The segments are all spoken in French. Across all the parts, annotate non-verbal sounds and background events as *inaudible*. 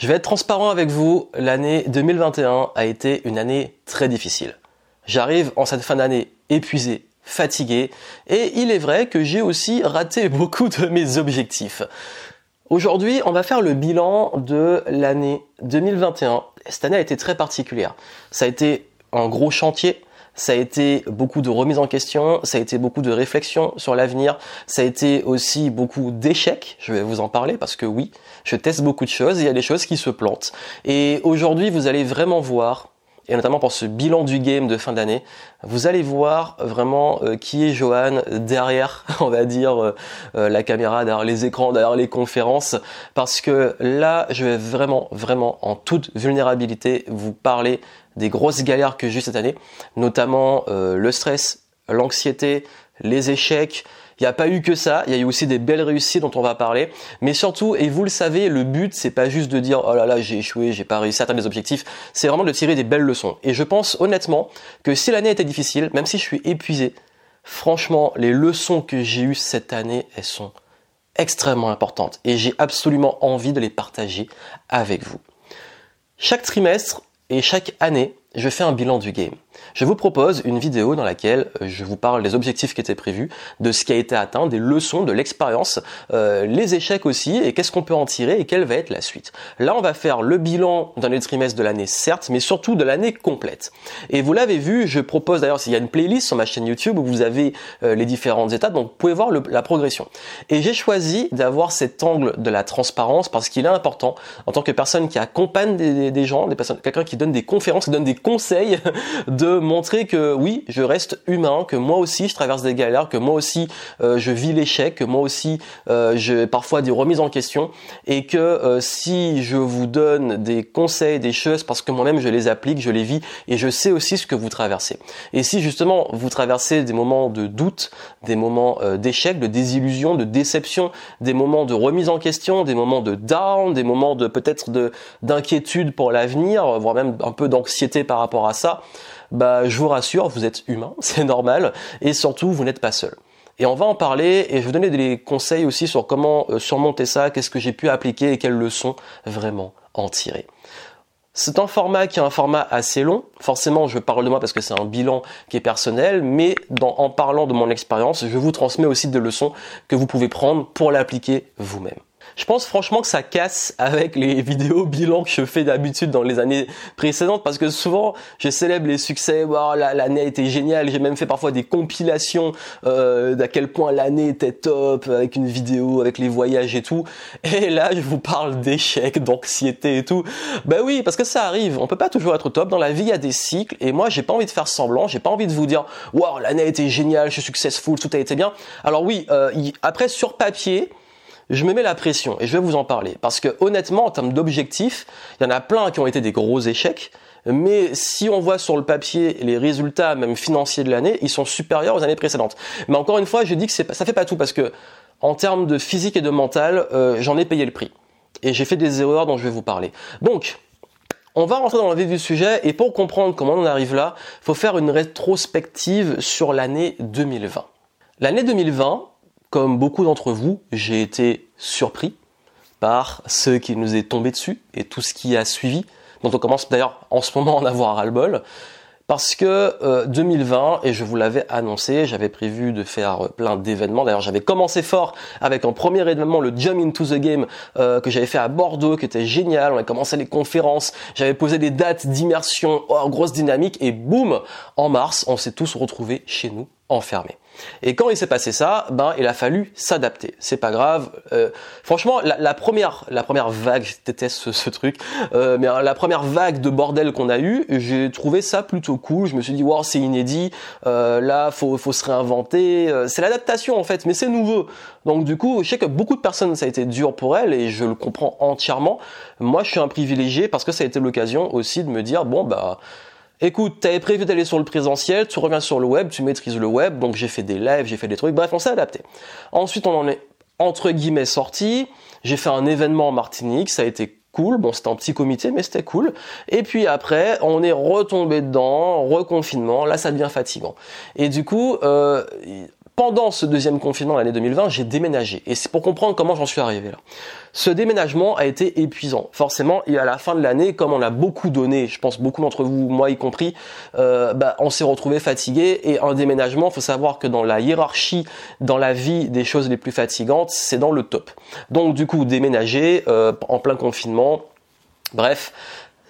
Je vais être transparent avec vous, l'année 2021 a été une année très difficile. J'arrive en cette fin d'année épuisé, fatigué, et il est vrai que j'ai aussi raté *laughs* beaucoup de mes objectifs. Aujourd'hui, on va faire le bilan de l'année 2021. Cette année a été très particulière. Ça a été un gros chantier, ça a été beaucoup de remises en question, ça a été beaucoup de réflexions sur l'avenir, ça a été aussi beaucoup d'échecs, je vais vous en parler parce que oui, je teste beaucoup de choses, il y a des choses qui se plantent. Et aujourd'hui, vous allez vraiment voir et notamment pour ce bilan du game de fin d'année, vous allez voir vraiment euh, qui est Johan derrière, *laughs* on va dire, euh, euh, la caméra, derrière les écrans, derrière les conférences, parce que là, je vais vraiment, vraiment, en toute vulnérabilité, vous parler des grosses galères que j'ai eues cette année, notamment le stress, l'anxiété, les échecs, il n'y a pas eu que ça, il y a eu aussi des belles réussites dont on va parler. Mais surtout, et vous le savez, le but, c'est pas juste de dire oh là là, j'ai échoué, j'ai pas réussi à atteindre mes objectifs. C'est vraiment de tirer des belles leçons. Et je pense honnêtement que si l'année était difficile, même si je suis épuisé, franchement, les leçons que j'ai eues cette année, elles sont extrêmement importantes. Et j'ai absolument envie de les partager avec vous. Chaque trimestre et chaque année, je fais un bilan du game. Je vous propose une vidéo dans laquelle je vous parle des objectifs qui étaient prévus, de ce qui a été atteint, des leçons, de l'expérience, euh, les échecs aussi, et qu'est-ce qu'on peut en tirer et quelle va être la suite. Là, on va faire le bilan d'un trimestre de l'année, certes, mais surtout de l'année complète. Et vous l'avez vu, je propose d'ailleurs, s'il y a une playlist sur ma chaîne YouTube où vous avez euh, les différentes étapes, donc vous pouvez voir la progression. Et j'ai choisi d'avoir cet angle de la transparence parce qu'il est important en tant que personne qui accompagne des, des gens, des personnes, quelqu'un qui donne des conférences, qui donne des conseils *laughs* de montrer que oui, je reste humain, que moi aussi je traverse des galères, que moi aussi euh, je vis l'échec, que moi aussi euh, j'ai parfois des remises en question et que euh, si je vous donne des conseils, des choses parce que moi-même je les applique, je les vis et je sais aussi ce que vous traversez. Et si justement vous traversez des moments de doute, des moments d'échec, de désillusion, de déception, des moments de remise en question, des moments de down, des moments de peut-être de d'inquiétude pour l'avenir, voire même un peu d'anxiété par rapport à ça, bah je vous rassure, vous êtes humain, *laughs* c'est normal, et surtout vous n'êtes pas seul. Et on va en parler et je vais vous donner des conseils aussi sur comment euh, surmonter ça, qu'est-ce que j'ai pu appliquer et quelles leçons vraiment en tirer. C'est un format qui est un format assez long. Forcément, je parle de moi parce que c'est un bilan qui est personnel, mais en parlant de mon expérience, je vous transmets aussi des leçons que vous pouvez prendre pour l'appliquer vous-même. Je pense franchement que ça casse avec les *laughs* vidéos bilan que je fais d'habitude dans les années précédentes parce que souvent je célèbre les succès, wow, l'année a été géniale, j'ai même fait parfois des compilations euh, d'à quel point l'année était top avec une vidéo, avec les voyages et tout. Et là je vous parle d'échecs, d'anxiété et tout. Ben oui, parce que ça arrive, on peut pas toujours être top. Dans la vie il y a des cycles et moi j'ai pas envie de faire semblant, j'ai pas envie de vous dire wow l'année a été géniale, je suis successful, tout a été bien. Alors oui, euh, après sur papier, je me mets la pression et je vais vous en parler. Parce que honnêtement, en termes d'objectifs, il y en a plein qui ont été des gros échecs. Mais si on voit sur le papier les résultats, même financiers de l'année, ils sont supérieurs aux années précédentes. Mais encore une fois, je dis que c'est, ça fait pas tout parce que en termes de physique et de mental, euh, j'en ai payé le prix. Et j'ai fait des erreurs dont je vais vous parler. Donc, on va rentrer dans le vif du sujet et pour comprendre comment on arrive là, faut faire une rétrospective sur l'année 2020. L'année 2020, comme beaucoup d'entre vous, j'ai été surpris par ce qui nous est tombé dessus et tout ce qui a suivi, dont on commence d'ailleurs en ce moment à en avoir ras-le-bol, parce que 2020, euh, et je vous l'avais annoncé, j'avais prévu de faire euh, plein d'événements. D'ailleurs, j'avais commencé fort avec un premier événement, le Jump into the Game, euh, que j'avais fait à Bordeaux, qui était génial. On a commencé les conférences, j'avais posé des dates d'immersion, oh, grosse dynamique, et boum, en mars, on s'est tous retrouvés chez nous, enfermés. Et quand il s'est passé ça, ben il a fallu s'adapter. C'est pas grave. Euh, franchement, la, première, la première vague, je déteste ce, truc, euh, mais la première vague de bordel qu'on a eu, j'ai trouvé ça plutôt cool. Je me suis dit, wow, c'est inédit. Euh, là, faut, faut se réinventer. C'est l'adaptation en fait, mais c'est nouveau. Donc du coup, je sais que beaucoup de personnes, ça a été dur pour elles et je le comprends entièrement. Moi, je suis un privilégié parce que ça a été l'occasion aussi de me dire, bon bah écoute, t'avais prévu d'aller sur le présentiel, tu reviens sur le web, tu maîtrises le web, donc j'ai fait des lives, j'ai fait des trucs, bref, on s'est adapté. Ensuite, on en est entre guillemets sorti, j'ai fait un événement en Martinique, ça a été cool, bon c'était un petit comité mais c'était cool, et puis après on est retombé dedans, reconfinement, là ça devient fatigant. Et du coup, euh, pendant ce deuxième confinement l'année 2020, j'ai déménagé. Et c'est pour comprendre comment j'en suis arrivé là. Ce déménagement a été épuisant. Forcément, et à la fin de l'année, comme on a beaucoup donné, je pense beaucoup d'entre vous, moi y compris, euh, bah, on s'est retrouvé fatigué. Et un déménagement, faut savoir que dans la hiérarchie, dans la vie des choses les plus fatigantes, c'est dans le top. Donc du coup, déménager euh, en plein confinement, bref,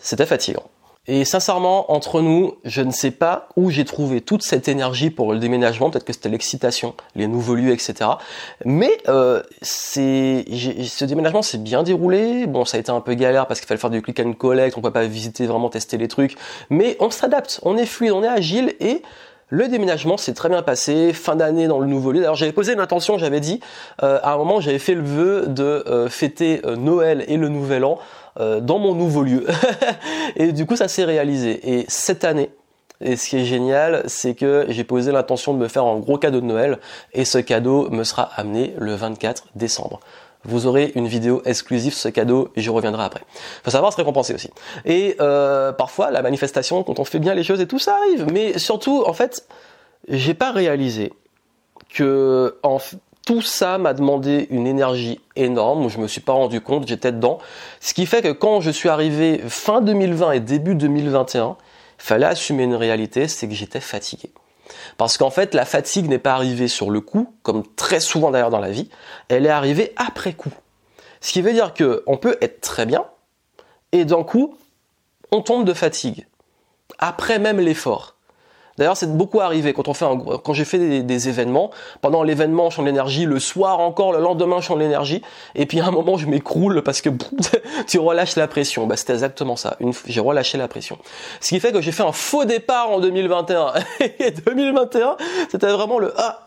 c'était fatigant. Et sincèrement, entre nous, je ne sais pas où j'ai trouvé toute cette énergie pour le déménagement. Peut-être que c'était l'excitation, les nouveaux lieux, etc. Mais euh, c'est ce déménagement s'est bien déroulé. Bon, ça a été un peu galère parce qu'il fallait faire du click and collect. On peut pas visiter vraiment tester les trucs, mais on s'adapte. On est fluide, on est agile et le déménagement s'est très bien passé, fin d'année dans le nouveau lieu. D'ailleurs, j'avais posé une intention, j'avais dit, euh, à un moment, j'avais fait le vœu de euh, fêter Noël et le Nouvel An euh, dans mon nouveau lieu. *laughs* et du coup, ça s'est réalisé. Et cette année, et ce qui est génial, c'est que j'ai posé l'intention de me faire un gros cadeau de Noël et ce cadeau me sera amené le 24 décembre. Vous aurez une vidéo exclusive sur ce cadeau et je reviendrai après. Faut savoir se récompenser aussi. Et euh, parfois, la manifestation, quand on fait bien les choses et tout, ça arrive. Mais surtout, en fait, j'ai pas réalisé que en, tout ça m'a demandé une énergie énorme, je me suis pas rendu compte, j'étais dedans. Ce qui fait que quand je suis arrivé fin 2020 et début 2021, il fallait assumer une réalité, c'est que j'étais fatigué. Parce qu'en fait, la fatigue n'est pas arrivée sur le coup, comme très souvent d'ailleurs dans la vie, elle est arrivée après coup. Ce qui veut dire que on peut être très bien, et d'un coup, on tombe de fatigue. Après même l'effort. D'ailleurs, c'est beaucoup arrivé quand on fait quand j'ai fait des, événements. Pendant l'événement, je change l'énergie. Le soir encore, le lendemain, je change l'énergie. Et puis à un moment, je m'écroule parce que *laughs* tu relâches la pression. Bah, c'était exactement ça. J'ai relâché la pression. Ce qui fait que j'ai fait un faux départ en 2021. et 2021, *laughs* c'était vraiment le ah,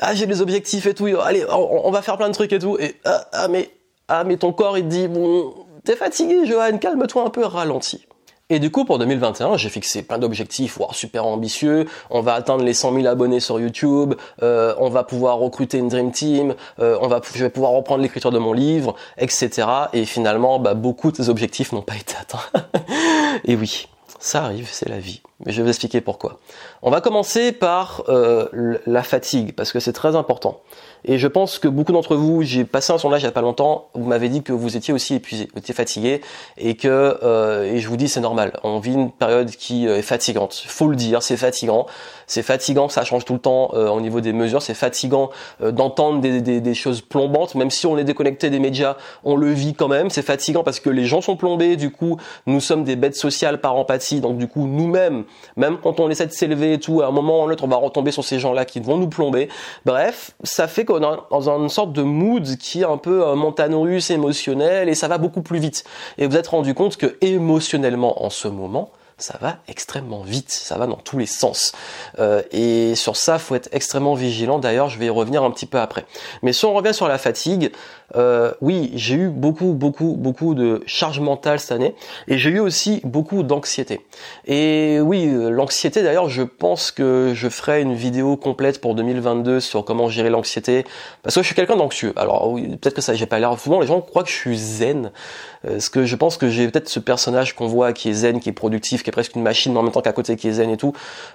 ah j'ai des objectifs et tout. Allez, on, va faire plein de trucs et tout. Et ah, ah mais ah mais ton corps il te dit bon, t'es fatigué, Johan, calme-toi un peu, ralentis. Et du coup, pour 2021, j'ai fixé plein d'objectifs, voire super ambitieux. On va atteindre les 100 000 abonnés sur YouTube. Euh, on va pouvoir recruter une dream team. Euh, on va, je vais pouvoir reprendre l'écriture de mon livre, etc. Et finalement, bah, beaucoup de ces objectifs n'ont pas été atteints. *laughs* Et oui, ça arrive, c'est la vie. Mais je vais vous expliquer pourquoi. On va commencer par euh, la fatigue, parce que c'est très important. Et je pense que beaucoup d'entre vous, j'ai passé un sondage il n'y a pas longtemps, vous m'avez dit que vous étiez aussi épuisé, vous étiez fatigué, et que euh, et je vous dis c'est normal. On vit une période qui euh, est fatigante. Faut le dire, c'est fatigant. C'est fatigant, ça change tout le temps euh, au niveau des mesures. C'est fatigant d'entendre des, des, des, choses plombantes, même si on est déconnecté des médias, on le vit quand même. C'est fatigant parce que les gens sont plombés. Du coup, nous sommes des bêtes sociales par empathie. Donc du coup, nous-mêmes, même quand on essaie de s'élever et tout, à un moment ou à un autre, on va retomber sur ces gens-là qui vont nous plomber. Bref, ça fait qu'on est dans une sorte de mood qui est un peu un montagne russe émotionnel et ça va beaucoup plus vite. Et vous êtes rendu compte que émotionnellement en ce moment, ça va extrêmement vite, ça va dans tous les sens. Euh, et sur ça, faut être extrêmement vigilant. D'ailleurs, je vais y revenir un petit peu après. Mais si on revient sur la fatigue, euh, oui, j'ai eu beaucoup, beaucoup, beaucoup de charge mentale cette année, et j'ai eu aussi beaucoup d'anxiété. Et oui, euh, l'anxiété, d'ailleurs, je pense que je ferai une vidéo complète pour 2022 sur comment gérer l'anxiété, parce que je suis quelqu'un d'anxieux. Alors oui, peut-être que ça, j'ai pas l'air. Souvent, les gens croient que je suis zen, parce que je pense que j'ai peut-être ce personnage qu'on voit qui est zen, qui est productif, qui est presque une machine, mais en même temps qu'à côté qui est zen et tout.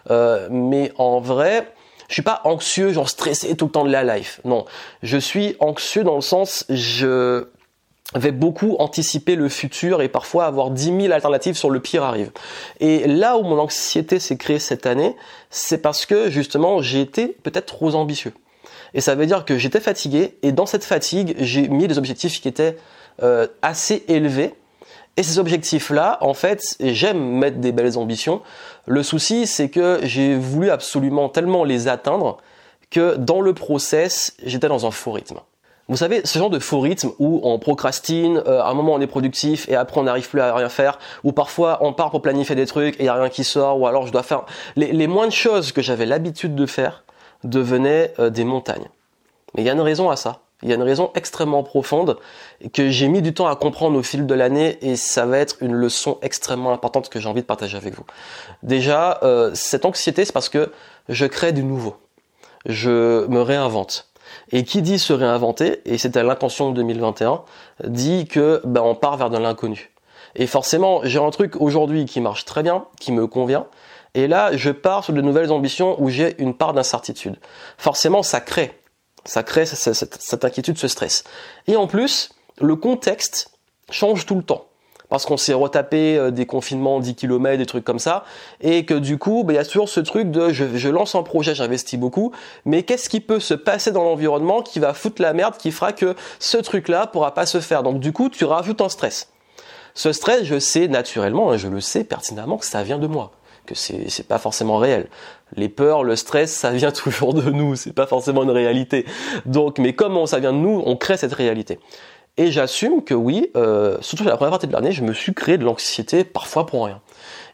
Euh, mais en vrai, je suis pas anxieux, genre stressé tout le temps de la life. Non, je suis anxieux dans le sens je vais beaucoup anticiper le futur et parfois avoir 10 000 alternatives sur le pire arrive. Et là où mon anxiété s'est créée cette année, c'est parce que justement j'ai été peut-être trop ambitieux. Et ça veut dire que j'étais fatigué et dans cette fatigue j'ai mis des objectifs qui étaient euh, assez élevés. Et ces objectifs-là, en fait, j'aime mettre des belles ambitions, le souci, c'est que j'ai voulu absolument tellement les atteindre que dans le process, j'étais dans un faux rythme. Vous savez, ce genre de faux rythme où on procrastine, euh, à un moment on est productif et après on n'arrive plus à rien faire, ou parfois on part pour planifier des trucs et il n'y a rien qui sort, ou alors je dois faire... Les, moindres choses que j'avais l'habitude de faire devenaient euh, des montagnes. Mais il y a une raison à ça. Il y a une raison extrêmement profonde que j'ai mis du temps à comprendre au fil de l'année et ça va être une leçon extrêmement importante que j'ai envie de partager avec vous. Déjà, euh, cette anxiété, c'est parce que je crée du nouveau. Je me réinvente. Et qui dit se réinventer, et c'était l'intention de 2021, dit que ben, on part vers de l'inconnu. Et forcément, j'ai un truc aujourd'hui qui marche très bien, qui me convient, Et là, je pars sur de nouvelles ambitions où j'ai une part d'incertitude. Forcément, ça crée, ça crée cette, inquiétude, ce stress. Et en plus, le contexte change tout le temps parce qu'on s'est retapé euh, des confinements 10 km, des trucs comme ça, et que du coup, bah, il y a toujours ce truc de je, lance un projet, j'investis beaucoup, mais qu'est-ce qui peut se passer dans l'environnement qui va foutre la merde, qui fera que ce truc-là pourra pas se faire? Donc du coup, tu rajoutes un stress. Ce stress, je sais naturellement, et je le sais pertinemment que ça vient de moi que c'est c'est pas forcément réel. Les peurs, le stress, ça vient *laughs* toujours de nous, c'est pas forcément une réalité. Donc, mais comment ça vient de nous, on crée cette réalité. Et j'assume que oui, euh, surtout la première partie de l'année, je me suis créé de l'anxiété parfois pour rien.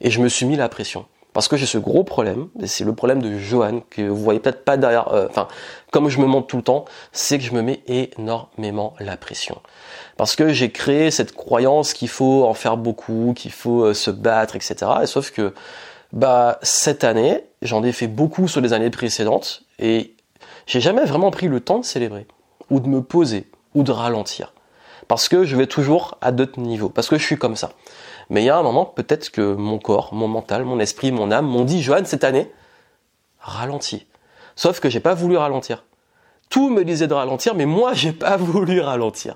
Et je me suis mis la pression. Parce que j'ai ce gros problème, et c'est le problème de Johan, que vous voyez peut-être pas derrière, euh, enfin, comme je me montre tout le temps, c'est que je me mets énormément la pression. Parce que j'ai créé cette croyance qu'il faut en faire beaucoup, qu'il faut euh, se battre, etc. Et sauf que bah cette année, j'en ai fait beaucoup sur les années précédentes et j'ai jamais vraiment pris le temps de célébrer ou de me poser ou de ralentir parce que je vais toujours à d'autres niveaux parce que je suis comme ça. Mais il y a un moment peut-être que mon corps, mon mental, mon esprit, mon âme m'ont dit Johan cette année ralentis. Sauf que j'ai pas voulu ralentir. Tout me disait de ralentir mais moi *laughs* j'ai pas voulu ralentir.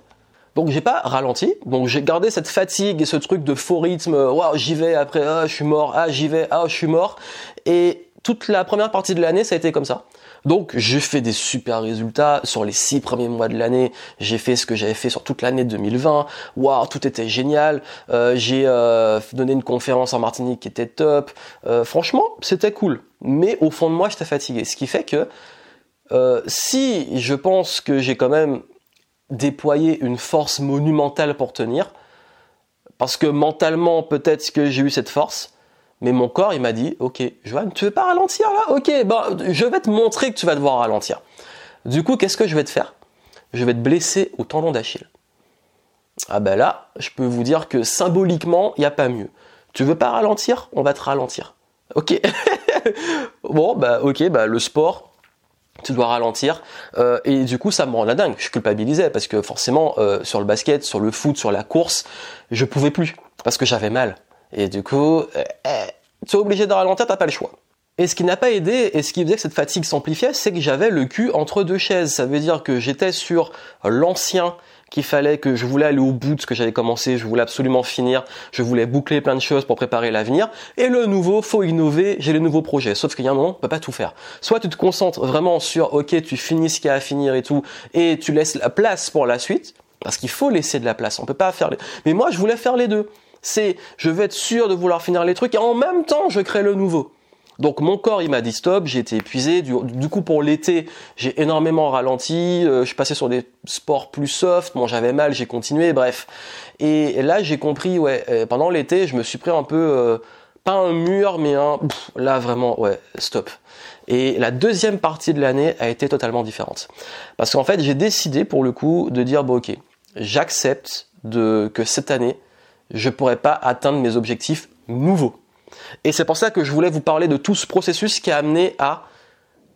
Donc j'ai pas ralenti, donc j'ai gardé cette fatigue et ce truc de faux rythme, waouh j'y vais, après ah je suis mort, ah j'y vais, ah je suis mort. Et toute la première partie de l'année ça a été comme ça. Donc j'ai fait des super résultats sur les six premiers mois de l'année. J'ai fait ce que j'avais fait sur toute l'année 2020. Waouh, tout était génial. Euh, j'ai euh, donné une conférence en Martinique qui était top. Euh, franchement, c'était cool. Mais au fond de moi, j'étais fatigué. Ce qui fait que si je pense que j'ai quand même déployer une force monumentale pour tenir. Parce que mentalement, peut-être que j'ai eu cette force, mais mon corps, il m'a dit, ok, Joanne, tu veux pas ralentir là? Ok, je vais te montrer que tu vas devoir ralentir. Du coup, qu'est-ce que je vais te faire? Je vais te blesser au tendon d'Achille. Ah ben là, je peux vous dire que symboliquement, il n'y a pas mieux. Tu veux pas ralentir? On va te ralentir. Ok. *laughs* bon, bah ok, bah le sport, tu dois ralentir euh, et du coup ça me rend la dingue. Je culpabilisais parce que forcément euh, sur le basket sur le foot sur la course je pouvais plus parce que j'avais mal. Et du coup euh, tu es obligé de ralentir t'as pas le choix. Et ce qui n'a pas aidé et ce qui faisait que cette fatigue s'amplifiait c'est que j'avais le cul entre deux chaises. Ça veut dire que j'étais sur l'ancien qu'il fallait que je voulais aller au bout de ce que j'avais commencé, je voulais absolument finir, je voulais boucler plein de choses pour préparer l'avenir. Et le nouveau, faut innover, j'ai les nouveaux projets. Sauf qu'il y a un moment, on peut pas tout faire. Soit tu te concentres vraiment sur, ok, tu finis ce qu'il y a à finir et tout, et tu laisses la place pour la suite, parce qu'il faut laisser de la place. On peut pas faire les... Mais moi, je voulais faire les deux. C'est, je veux être sûr de vouloir finir les trucs et en même temps, je crée le nouveau. Donc mon corps il m'a dit stop, j'ai été épuisé. Du, coup pour l'été j'ai énormément ralenti. Euh, je passé sur des sports plus soft. Bon j'avais mal, j'ai continué. Bref. Et, là j'ai compris ouais euh, pendant l'été je me suis pris un peu euh, pas un mur mais un là vraiment ouais stop. Et la deuxième partie de l'année a été totalement différente parce qu'en fait j'ai décidé pour le coup de dire bon ok j'accepte que cette année je pourrais pas atteindre mes objectifs nouveaux et c'est pour ça que je voulais vous parler de tout ce processus qui a amené à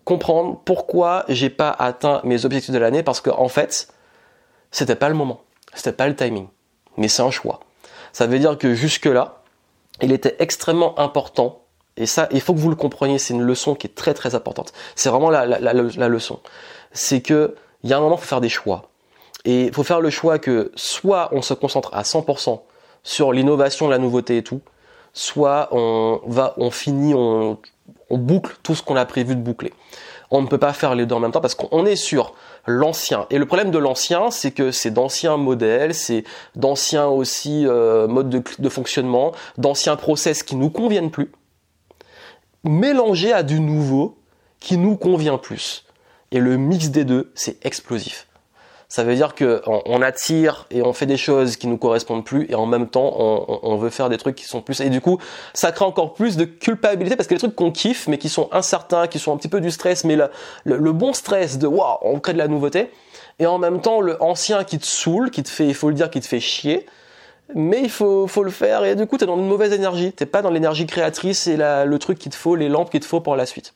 comprendre pourquoi j'ai pas atteint mes objectifs de l'année parce qu'en en fait, c'était pas le moment, c'était pas le timing, mais c'est un choix. Ça veut dire que jusque là, il était extrêmement important et ça, il faut que vous le compreniez, c'est une leçon qui est très très importante. C'est vraiment la, la, leçon. C'est que il y a un moment, il faut faire des choix. Et il faut faire le choix que soit on se concentre à 100% sur l'innovation, la nouveauté et tout, soit on va, on finit, on, boucle tout ce qu'on a prévu de boucler. On ne peut pas faire les deux en même temps parce qu'on est sur l'ancien. Et le problème de l'ancien, c'est que c'est d'anciens modèles, c'est d'anciens aussi euh, modes de, fonctionnement, d'anciens process qui nous conviennent plus, mélangés à du nouveau qui nous convient plus. Et le mix des deux, c'est explosif. Ça veut dire que on, attire et on fait des choses qui nous correspondent plus et en même temps on, veut faire des trucs qui sont plus. Et du coup ça crée encore plus de culpabilité parce que les trucs qu'on kiffe mais qui sont incertains, qui sont un petit peu du stress mais le, le, bon stress de waouh on crée de la nouveauté. Et en même temps le ancien qui te saoule, qui te fait il faut le dire qui te fait chier mais il faut, faut le faire. Et du coup tu es dans une mauvaise énergie, t'es pas dans l'énergie créatrice et la, le truc qu'il te faut, les lampes qu'il te faut pour la suite.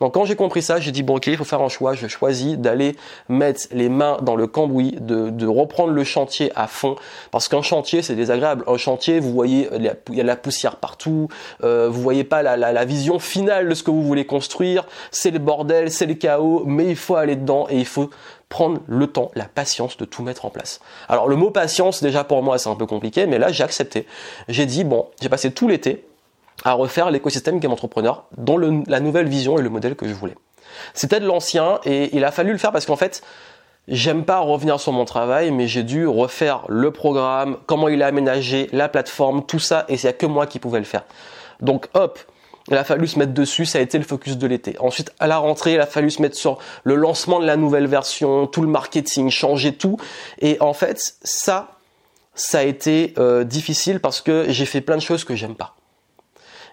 Donc quand j'ai compris ça, j'ai dit bon ok, il faut faire un choix. Je choisis d'aller mettre les mains dans le cambouis, de, reprendre le chantier à fond, parce qu'un chantier c'est désagréable. Un chantier, vous voyez, il y a de la poussière partout, euh, vous voyez pas la, la, vision finale de ce que vous voulez construire. C'est le bordel, c'est le chaos, mais il faut aller dedans et il faut prendre le temps, la patience de tout mettre en place. Alors le mot patience, déjà pour moi, c'est un peu compliqué, mais là j'ai accepté. J'ai dit bon, j'ai passé tout l'été à refaire l'écosystème Game Entrepreneur dans la nouvelle vision et le modèle que je voulais. C'était de l'ancien et il a fallu le faire parce qu'en fait, j'aime pas revenir sur mon travail, mais j'ai dû refaire le programme, comment il est aménagé, la plateforme, tout ça, et c'est que moi qui pouvais le faire. Donc hop, il a fallu se mettre dessus, ça a été le focus de l'été. Ensuite, à la rentrée, il a fallu se mettre sur le lancement de la nouvelle version, tout le marketing, changer tout. Et en fait, ça, ça a été euh, difficile parce que j'ai fait plein de choses que j'aime pas.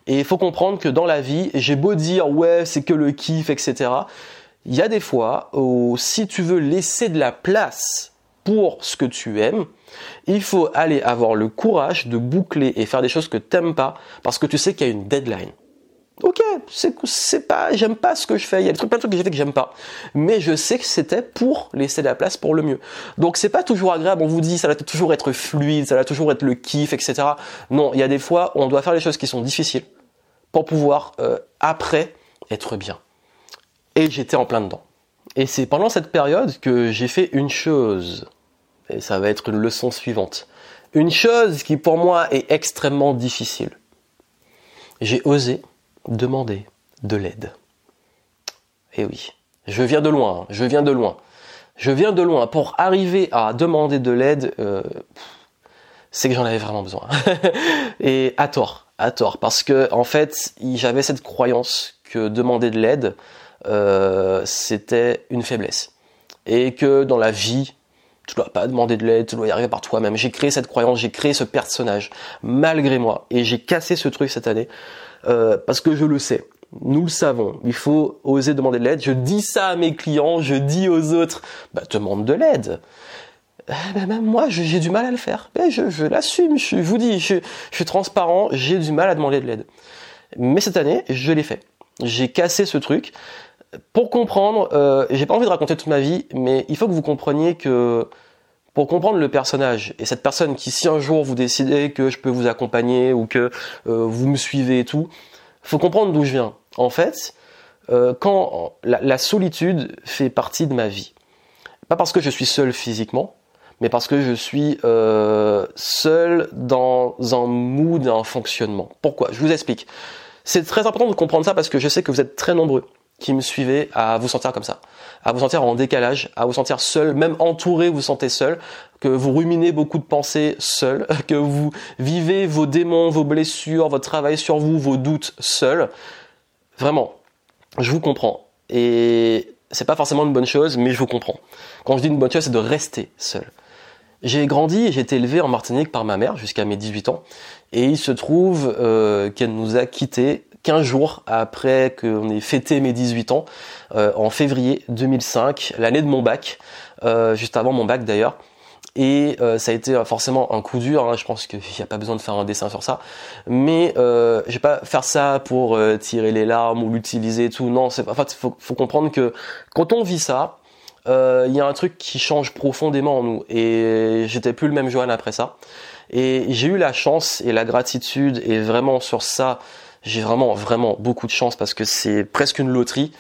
Et il faut comprendre que dans la vie, j'ai beau dire ouais, c'est que le kiff, etc. Il y a des fois où si tu veux laisser de la place pour ce que tu aimes, il faut aller avoir le courage de boucler et faire des choses que t'aimes pas parce que tu sais qu'il y a une deadline. Ok, c'est pas, j'aime pas ce que je fais. Il y a des trucs, plein de trucs que j'ai fait que j'aime pas. Mais je sais que c'était pour laisser de la place pour le mieux. Donc c'est pas toujours agréable. On vous dit, ça va toujours être fluide, ça va toujours être le kiff, etc. Non, il y a des fois on doit faire des choses qui sont difficiles pour pouvoir euh, après être bien. Et j'étais en plein dedans. Et c'est pendant cette période que j'ai fait une chose. Et ça va être une leçon suivante. Une chose qui pour moi est extrêmement difficile. J'ai osé demander de l'aide. Et oui, je viens de loin, je viens de loin. Je viens de loin. Pour arriver à demander de l'aide, euh, c'est que j'en avais vraiment besoin. *laughs* Et à tort à tort parce que en fait j'avais cette croyance que demander de l'aide euh, c'était une faiblesse et que dans la vie tu dois pas demander de l'aide, tu dois y arriver par toi-même. J'ai créé cette croyance, j'ai créé ce personnage malgré moi et j'ai cassé ce truc cette année euh, parce que je le sais. Nous le savons, il faut oser demander de l'aide. Je dis ça à mes clients, je dis aux autres, bah demande de l'aide. Eh ben, même moi, j'ai du mal à le faire. Je, je l'assume, je, vous dis, je, suis transparent, j'ai du mal à demander de l'aide. Mais cette année, je l'ai fait. J'ai cassé ce truc. Pour comprendre, euh, j'ai pas envie de raconter toute ma vie, mais il faut que vous compreniez que pour comprendre le personnage et cette personne qui, si un jour vous décidez que je peux vous accompagner ou que euh, vous me suivez et tout, faut comprendre d'où je viens. En fait, euh, quand la solitude fait partie de ma vie, pas parce que je suis seul physiquement, mais parce que je suis euh, seul dans un mood, un fonctionnement. Pourquoi? Je vous explique. C'est très important de comprendre ça parce que je sais que vous êtes très nombreux qui me suivez à vous sentir comme ça, à vous sentir en décalage, à vous sentir seul, même entouré, vous sentez seul, que vous ruminez beaucoup de pensées seul, *laughs* que vous vivez vos démons, vos blessures, votre travail sur vous, vos doutes seul. Vraiment, je vous comprends. Et c'est pas forcément une bonne chose, mais je vous comprends. Quand je dis une bonne chose, c'est de rester seul. J'ai grandi et j'ai été élevé en Martinique par ma mère jusqu'à mes 18 ans. Et il se trouve euh, qu'elle nous a quittés 15 jours après qu'on ait fêté mes 18 ans, euh, en février 2005, l'année de mon bac, euh, juste avant mon bac d'ailleurs. Et ça a été forcément un coup dur. Hein, je pense qu'il n'y a pas besoin de faire un dessin sur ça. Mais euh, je vais pas faire ça pour tirer les larmes ou l'utiliser et tout. Non, en fait faut, faut comprendre que quand on vit ça, euh, il y a un truc qui change profondément en nous. Et j'étais plus le même Johan après ça. Et j'ai eu la chance et la gratitude, et vraiment sur ça, j'ai vraiment, vraiment beaucoup de chance parce que c'est presque une loterie.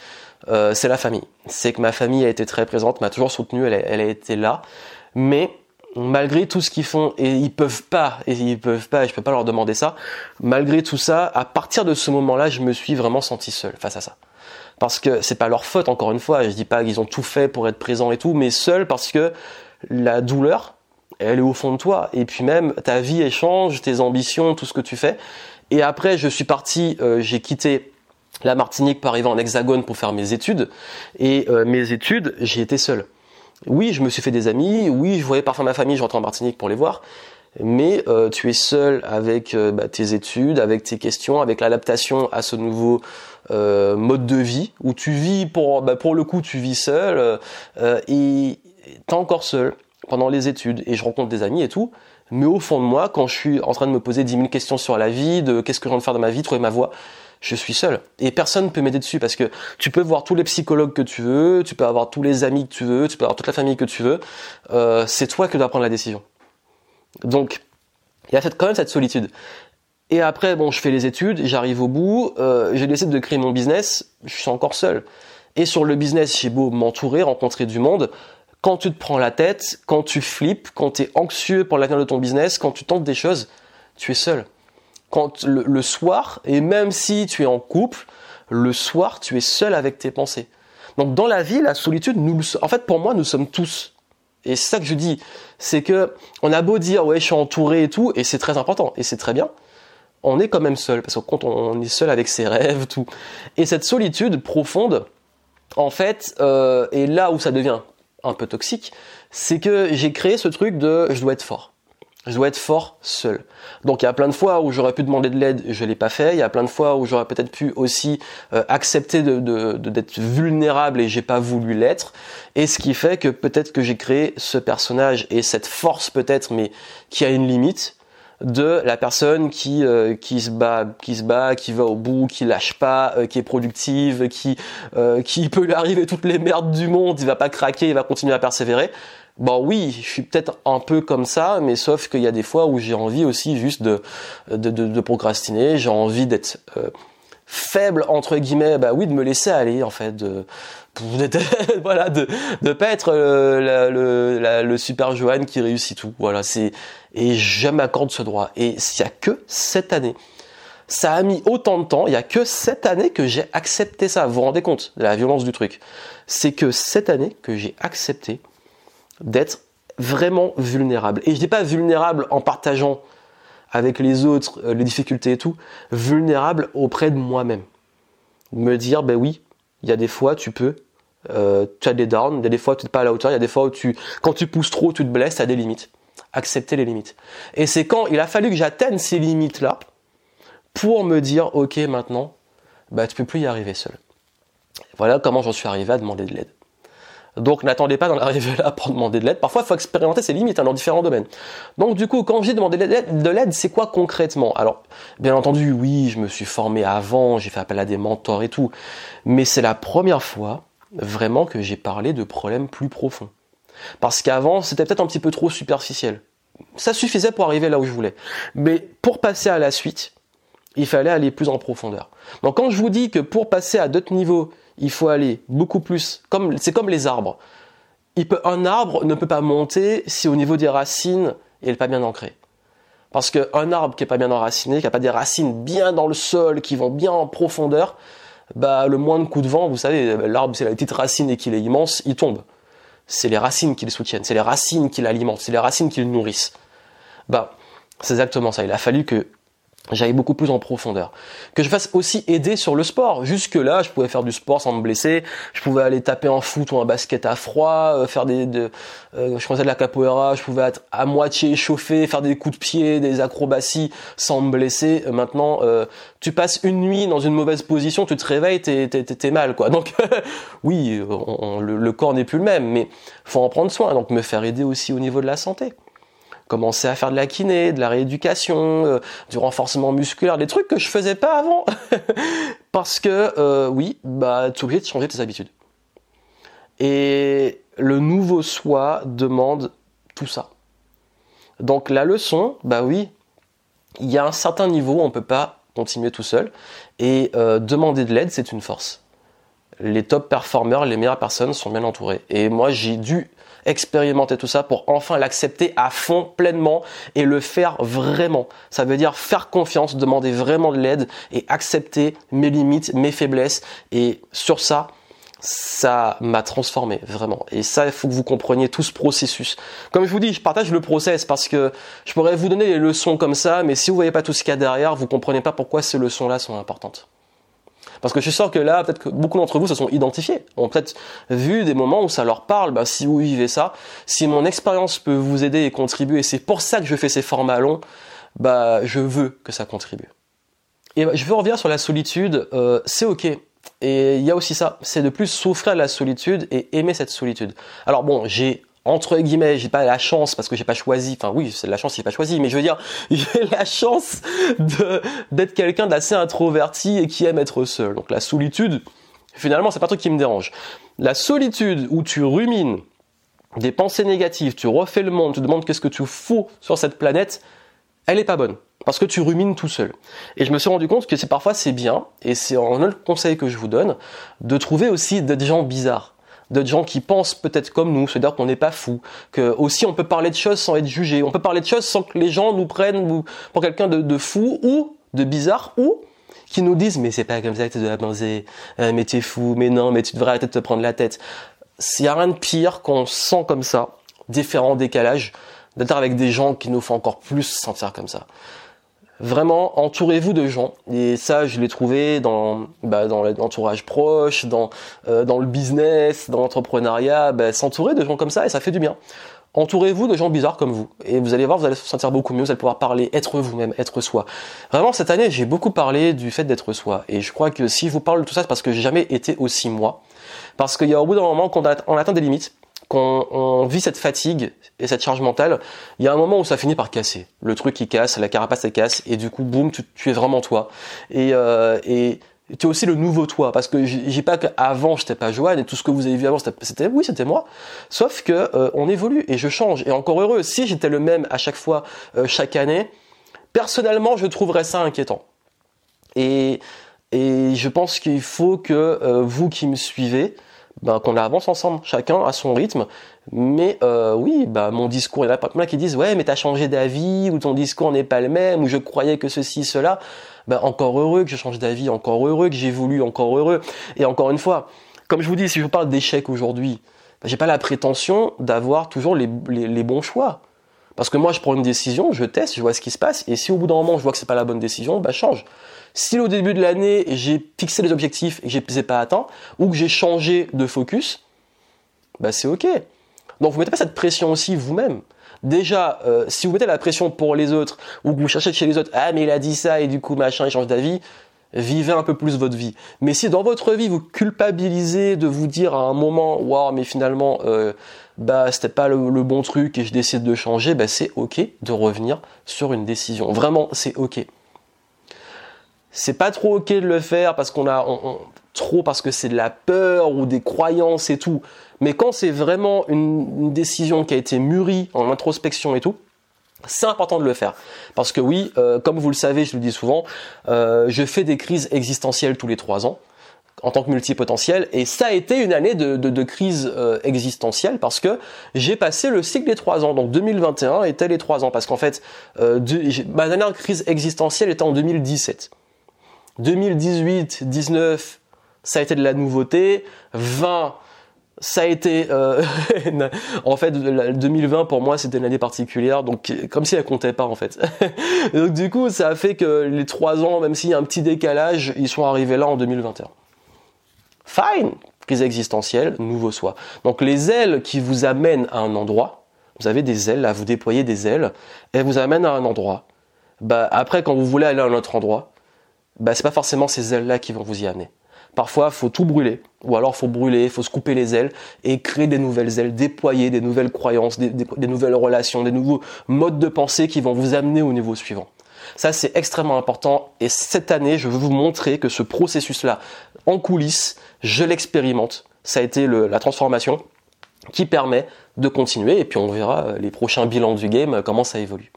Euh, c'est la famille. C'est que ma famille a été très présente, m'a toujours soutenu, elle a, elle a été là. Mais malgré tout ce qu'ils font, et ils peuvent pas, et ils peuvent pas, et je peux pas leur demander ça, malgré tout ça, à partir de ce moment-là, je me suis vraiment senti seul face à ça parce que c'est pas leur faute encore une fois. Je dis pas qu'ils ont tout fait pour être présents et tout, mais seul parce que la douleur, elle est au fond de toi. Et puis même ta vie échange, tes ambitions, tout ce que tu fais. Et après, je suis parti, euh, j'ai quitté la Martinique pour arriver en Hexagone pour faire mes études. Et euh, mes études, j'ai été seul. Oui, je me suis fait des amis. Oui, je voyais parfois ma famille, je rentrais en Martinique pour les voir mais euh, tu es seul avec euh, bah, tes études, avec tes questions, avec l'adaptation à ce nouveau euh, mode de vie où tu vis pour bah, pour le coup tu vis seul et t'es encore seul pendant les études et je rencontre des amis et tout. Mais au fond de moi, quand je suis en train de me poser 10 000 questions sur la vie, de qu'est-ce que j'ai envie de faire de ma vie, trouver ma voie, je suis seul et personne ne peut m'aider dessus parce que tu peux voir tous les psychologues que tu veux, tu peux avoir tous les amis que tu veux, tu peux avoir toute la famille que tu veux, euh, c'est toi qui dois prendre la décision. Donc il y a quand même cette solitude. Et après, bon, je fais les études, j'arrive au bout, euh, j'ai décidé de créer mon business, je suis encore seul. Et sur le business, j'ai beau m'entourer, rencontrer du monde, quand tu te prends la tête, quand tu flippes, quand tu es anxieux pour l'avenir de ton business, quand tu tentes des choses, tu es seul. Quand le, soir, et même si tu es en couple, le soir, tu es seul avec tes pensées. Donc dans la vie, la solitude, nous, en fait, pour moi, nous sommes tous. Et c'est ça que je dis, c'est que on a beau dire ouais, je suis entouré et tout, et c'est très important, et c'est très bien. On est quand même seul, parce que quand on est seul avec ses rêves, tout. Et cette solitude profonde, en fait, euh, et là où ça devient un peu toxique, c'est que j'ai créé ce truc de je dois être fort. Je dois être fort seul. Donc il y a plein de fois où j'aurais pu demander de l'aide, je l'ai pas fait. Il y a plein de fois où j'aurais peut-être pu aussi euh, accepter de, d'être vulnérable et j'ai pas voulu l'être. Et ce qui fait que peut-être que j'ai créé ce personnage et cette force peut-être, mais qui a une limite, de la personne qui euh, qui se bat qui se bat qui va au bout qui lâche pas euh, qui est productive qui euh, qui peut lui *laughs* arriver toutes les merdes du monde il va pas craquer il va continuer à persévérer bon oui je suis peut-être un peu comme ça mais sauf qu'il y a des fois où j'ai envie aussi juste de de, procrastiner j'ai envie d'être faible entre guillemets bah oui de me laisser aller en fait de *laughs* voilà de de pas être le, le, super Johan qui réussit tout voilà c'est et je m'accorde ce droit. Et il n'y a que cette année. Ça a mis autant de temps, il n'y a que cette année que j'ai accepté ça. Vous vous rendez compte de la violence du truc C'est que cette année que j'ai accepté d'être vraiment vulnérable. Et je dis pas vulnérable en partageant avec les autres euh, les difficultés et tout, vulnérable auprès de moi-même. Me dire, ben oui, il y a des fois tu peux, euh, tu as des downs, il y a des fois tu n'es pas à la hauteur, il y a des fois où tu, quand tu pousses trop, tu te blesses, tu as des limites accepter les limites. Et c'est quand il a fallu que j'atteigne ces limites-là pour me dire, ok, maintenant, bah, tu peux plus y arriver seul. Voilà comment j'en suis arrivé à demander de l'aide. Donc n'attendez pas d'en arriver là pour demander de l'aide. Parfois, il faut expérimenter ses limites hein, dans différents domaines. Donc du coup, quand j'ai demandé de l'aide, c'est quoi concrètement? Alors, bien entendu, oui, je me suis formé avant, j'ai fait appel à des mentors et tout. Mais c'est la première fois vraiment que j'ai parlé de problèmes plus profonds. Parce qu'avant, c'était peut-être un petit peu trop superficiel. Ça suffisait pour arriver là où je voulais. Mais pour passer à la suite, il fallait aller plus en profondeur. Donc quand je vous dis que pour passer à d'autres niveaux, il faut aller beaucoup plus, c'est comme les arbres. un arbre ne peut pas monter si au niveau des racines, il n'est pas bien ancré. Parce qu'un arbre qui n'est pas bien enraciné, qui n'a pas des racines bien dans le sol, qui vont bien en profondeur, bah le moindre coup de vent, vous savez, l'arbre c'est la petite racine et qu'il est immense, il tombe c'est les racines qui le soutiennent, c'est les racines qui l'alimentent, c'est les racines qui le nourrissent. Bah, c'est exactement ça. Il a fallu que j'aille beaucoup plus en profondeur. Que je fasse aussi aider sur le sport. Jusque là, je pouvais faire du sport sans me blesser. Je pouvais aller taper un foot ou un basket à froid, euh, faire des, de, euh, je faisais de la capoeira. Je pouvais être à moitié échauffé, faire des coups de pied, des acrobaties sans me blesser. Euh, maintenant, tu passes une nuit dans une mauvaise position, tu te réveilles, t'es, t'es, mal, quoi. Donc, *laughs* oui, le, le corps n'est plus le même, mais faut en prendre soin. Donc, me faire aider aussi au niveau de la santé commencer à faire de la kiné, de la rééducation, euh, du renforcement musculaire, des trucs que je faisais pas avant. *laughs* Parce que euh, oui, bah tu es obligé de changer tes habitudes. Et le nouveau soi demande tout ça. Donc la leçon, bah oui, il y a un certain niveau on peut pas continuer tout seul et euh, demander de l'aide, c'est une force. Les top performers, les meilleures personnes sont bien entourées. Et moi, j'ai dû expérimenter tout ça pour enfin l'accepter à fond, pleinement et le faire vraiment. Ça veut dire faire confiance, demander vraiment de l'aide et accepter mes limites, mes faiblesses. Et sur ça, ça m'a transformé vraiment. Et ça, il faut que vous compreniez tout ce processus. Comme je vous dis, je partage le process parce que je pourrais vous donner les leçons comme ça, mais si vous voyez pas tout ce qu'il y a derrière, vous comprenez pas pourquoi ces leçons-là sont importantes. Parce que je suis sûr que là, peut-être que beaucoup d'entre vous se sont identifiés, ont peut-être vu des moments où ça leur parle, bah, si vous vivez ça, si mon expérience peut vous aider et contribuer, et c'est pour ça que je fais ces formats longs, bah, je veux que ça contribue. Et bah, je veux revenir sur la solitude, euh, c'est ok. Et il y a aussi ça, c'est de plus souffrir de la solitude et aimer cette solitude. Alors bon, j'ai entre guillemets, j'ai pas la chance parce que j'ai pas choisi. Enfin oui, c'est la chance, j'ai pas choisi, mais je veux dire, *laughs* j'ai la chance d'être quelqu'un d'assez introverti et qui aime être seul. Donc la solitude, finalement, c'est pas un truc qui me dérange. La solitude où tu rumines des pensées négatives, tu refais le monde, tu te demandes qu'est-ce que tu fous sur cette planète, elle est pas bonne parce que tu rumines tout seul. Et je me suis rendu compte que parfois c'est bien et c'est un autre conseil que je vous donne de trouver aussi des gens bizarres de gens qui pensent peut-être comme nous, c'est-à-dire qu'on n'est pas fou, que aussi on peut parler de choses sans être jugé, on peut parler de choses sans que les gens nous prennent pour quelqu'un de, fou ou de bizarre ou qui nous disent mais c'est pas comme ça que tu dois penser, euh, mais tu es fou, mais non, mais tu devrais arrêter de te prendre la tête. S'il y a rien de pire qu'on sent comme ça, différent décalage, d'être avec des gens qui nous font encore plus sentir comme ça. Vraiment, entourez-vous de gens. Et ça, je l'ai trouvé dans, bah, dans l'entourage proche, dans, euh, dans le business, dans l'entrepreneuriat. Bah, s'entourer de gens comme ça, et ça fait du bien. Entourez-vous de gens bizarres comme vous. Et vous allez voir, vous allez se sentir beaucoup mieux, vous allez pouvoir parler, être vous-même, être soi. Vraiment, cette année, j'ai beaucoup parlé du fait d'être soi. Et je crois que si je vous parle de tout ça, c'est parce que j'ai jamais été aussi moi. Parce qu'il y a au bout d'un moment, quand on atteint des limites, quand on vit cette fatigue et cette charge mentale, il y a un moment où ça finit par casser. Le truc qui casse, la carapace elle casse, et du coup, boum, tu, es vraiment toi. Et, euh, et tu es aussi le nouveau toi, parce que j'ai pas qu'avant j'étais pas Joanne et tout ce que vous avez vu avant c'était oui c'était moi, sauf que euh, on évolue et je change et encore heureux. Si j'étais le même à chaque fois, euh, chaque année, personnellement je trouverais ça inquiétant. Et et je pense qu'il faut que vous qui me suivez, ben, qu'on avance ensemble, chacun à son rythme. Mais euh, oui, bah, mon discours, il y en a pas qui disent ouais, mais t'as changé d'avis, ou ton discours n'est pas le même, ou je croyais que ceci, cela. Ben, encore heureux que je change d'avis, encore heureux que j'évolue, encore heureux. Et encore une fois, comme je vous dis, si je vous parle d'échec aujourd'hui, ben, j'ai pas la prétention d'avoir toujours les, les bons choix. Parce que moi, je prends une décision, je teste, je vois ce qui se passe, et si au bout d'un moment, je vois que c'est pas la bonne décision, bah change. Si au début de l'année, j'ai fixé les objectifs et que je les ai pas atteints, ou que j'ai changé de focus, bah c'est ok. Donc vous mettez pas cette pression aussi vous-même. Déjà, euh, si vous mettez la pression pour les autres, ou que vous cherchez chez les autres, ah mais il a dit ça et du coup machin, il change d'avis, vivez un peu plus votre vie. Mais si dans votre vie vous culpabilisez de vous dire à un moment, waouh, mais finalement, euh, bah c'était pas le, bon truc et je décide de changer, bah c'est ok de revenir sur une décision. Vraiment, c'est ok. C'est pas trop ok de le faire parce qu'on a trop parce que c'est de la peur ou des croyances et tout. Mais quand c'est vraiment une décision qui a été mûrie en introspection et tout, c'est important de le faire. Parce que oui, euh, comme vous le savez, je le dis souvent, euh, je fais des crises existentielles tous les trois ans en tant que multipotentiel et ça a été une année de, crise euh, existentielle parce que j'ai passé le cycle des trois ans donc 2021 était les trois ans parce qu'en fait ma dernière crise existentielle était en 2017 2018 19 ça a été de la nouveauté. 20 ça a été euh, *laughs* en fait 2020 pour moi c'était une année particulière donc comme si elle comptait pas en fait. *laughs* Donc du coup ça a fait que les trois ans même s'il y a un petit décalage ils sont arrivés là en 2021 fine! Crise existentielle nouveau soi. Donc les ailes qui vous amènent à un endroit vous avez des ailes là vous déployez des ailes elles vous amènent à un endroit. Bah après quand vous voulez aller à un autre endroit bah c'est pas forcément ces ailes là qui vont vous y amener Parfois, faut tout brûler, ou alors faut brûler, faut se couper les ailes et créer des nouvelles ailes, déployer des nouvelles croyances, des, nouvelles relations, des nouveaux modes de pensée qui vont vous amener au niveau suivant. Ça, c'est extrêmement important. Et cette année, je veux vous montrer que ce processus-là, en coulisses, je l'expérimente. Ça a été la transformation qui permet de continuer. Et puis, on verra euh, les prochains bilans du game, euh, comment ça évolue.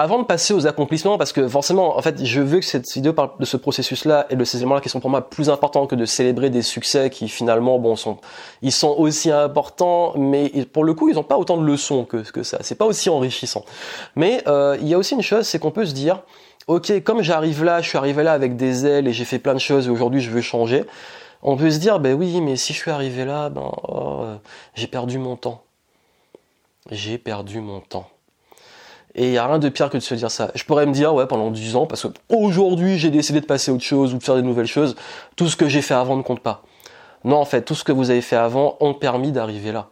Avant de passer aux accomplissements, parce que forcément, en fait, je veux que cette vidéo parle de ce processus-là et de ces éléments-là qui sont pour moi plus importants que de célébrer des succès qui finalement, bon, sont, ils sont aussi importants, mais pour le coup, ils n'ont pas autant de leçons que, que ça. C'est pas aussi enrichissant. Mais euh, il y a aussi une chose, c'est qu'on peut se dire, ok, comme j'arrive là, je suis arrivé là avec des ailes et j'ai fait plein de choses et aujourd'hui je veux changer. On peut se dire, ben oui, mais si je suis arrivé là, ben oh, j'ai perdu mon temps. J'ai perdu mon temps. Et il n'y a rien de pire que de se dire ça. Je pourrais me dire, ouais, pendant 10 ans, parce qu'aujourd'hui j'ai décidé de passer à autre chose ou de faire des nouvelles choses, tout ce que j'ai fait avant ne compte pas. Non, en fait, tout ce que vous avez fait avant ont permis d'arriver là.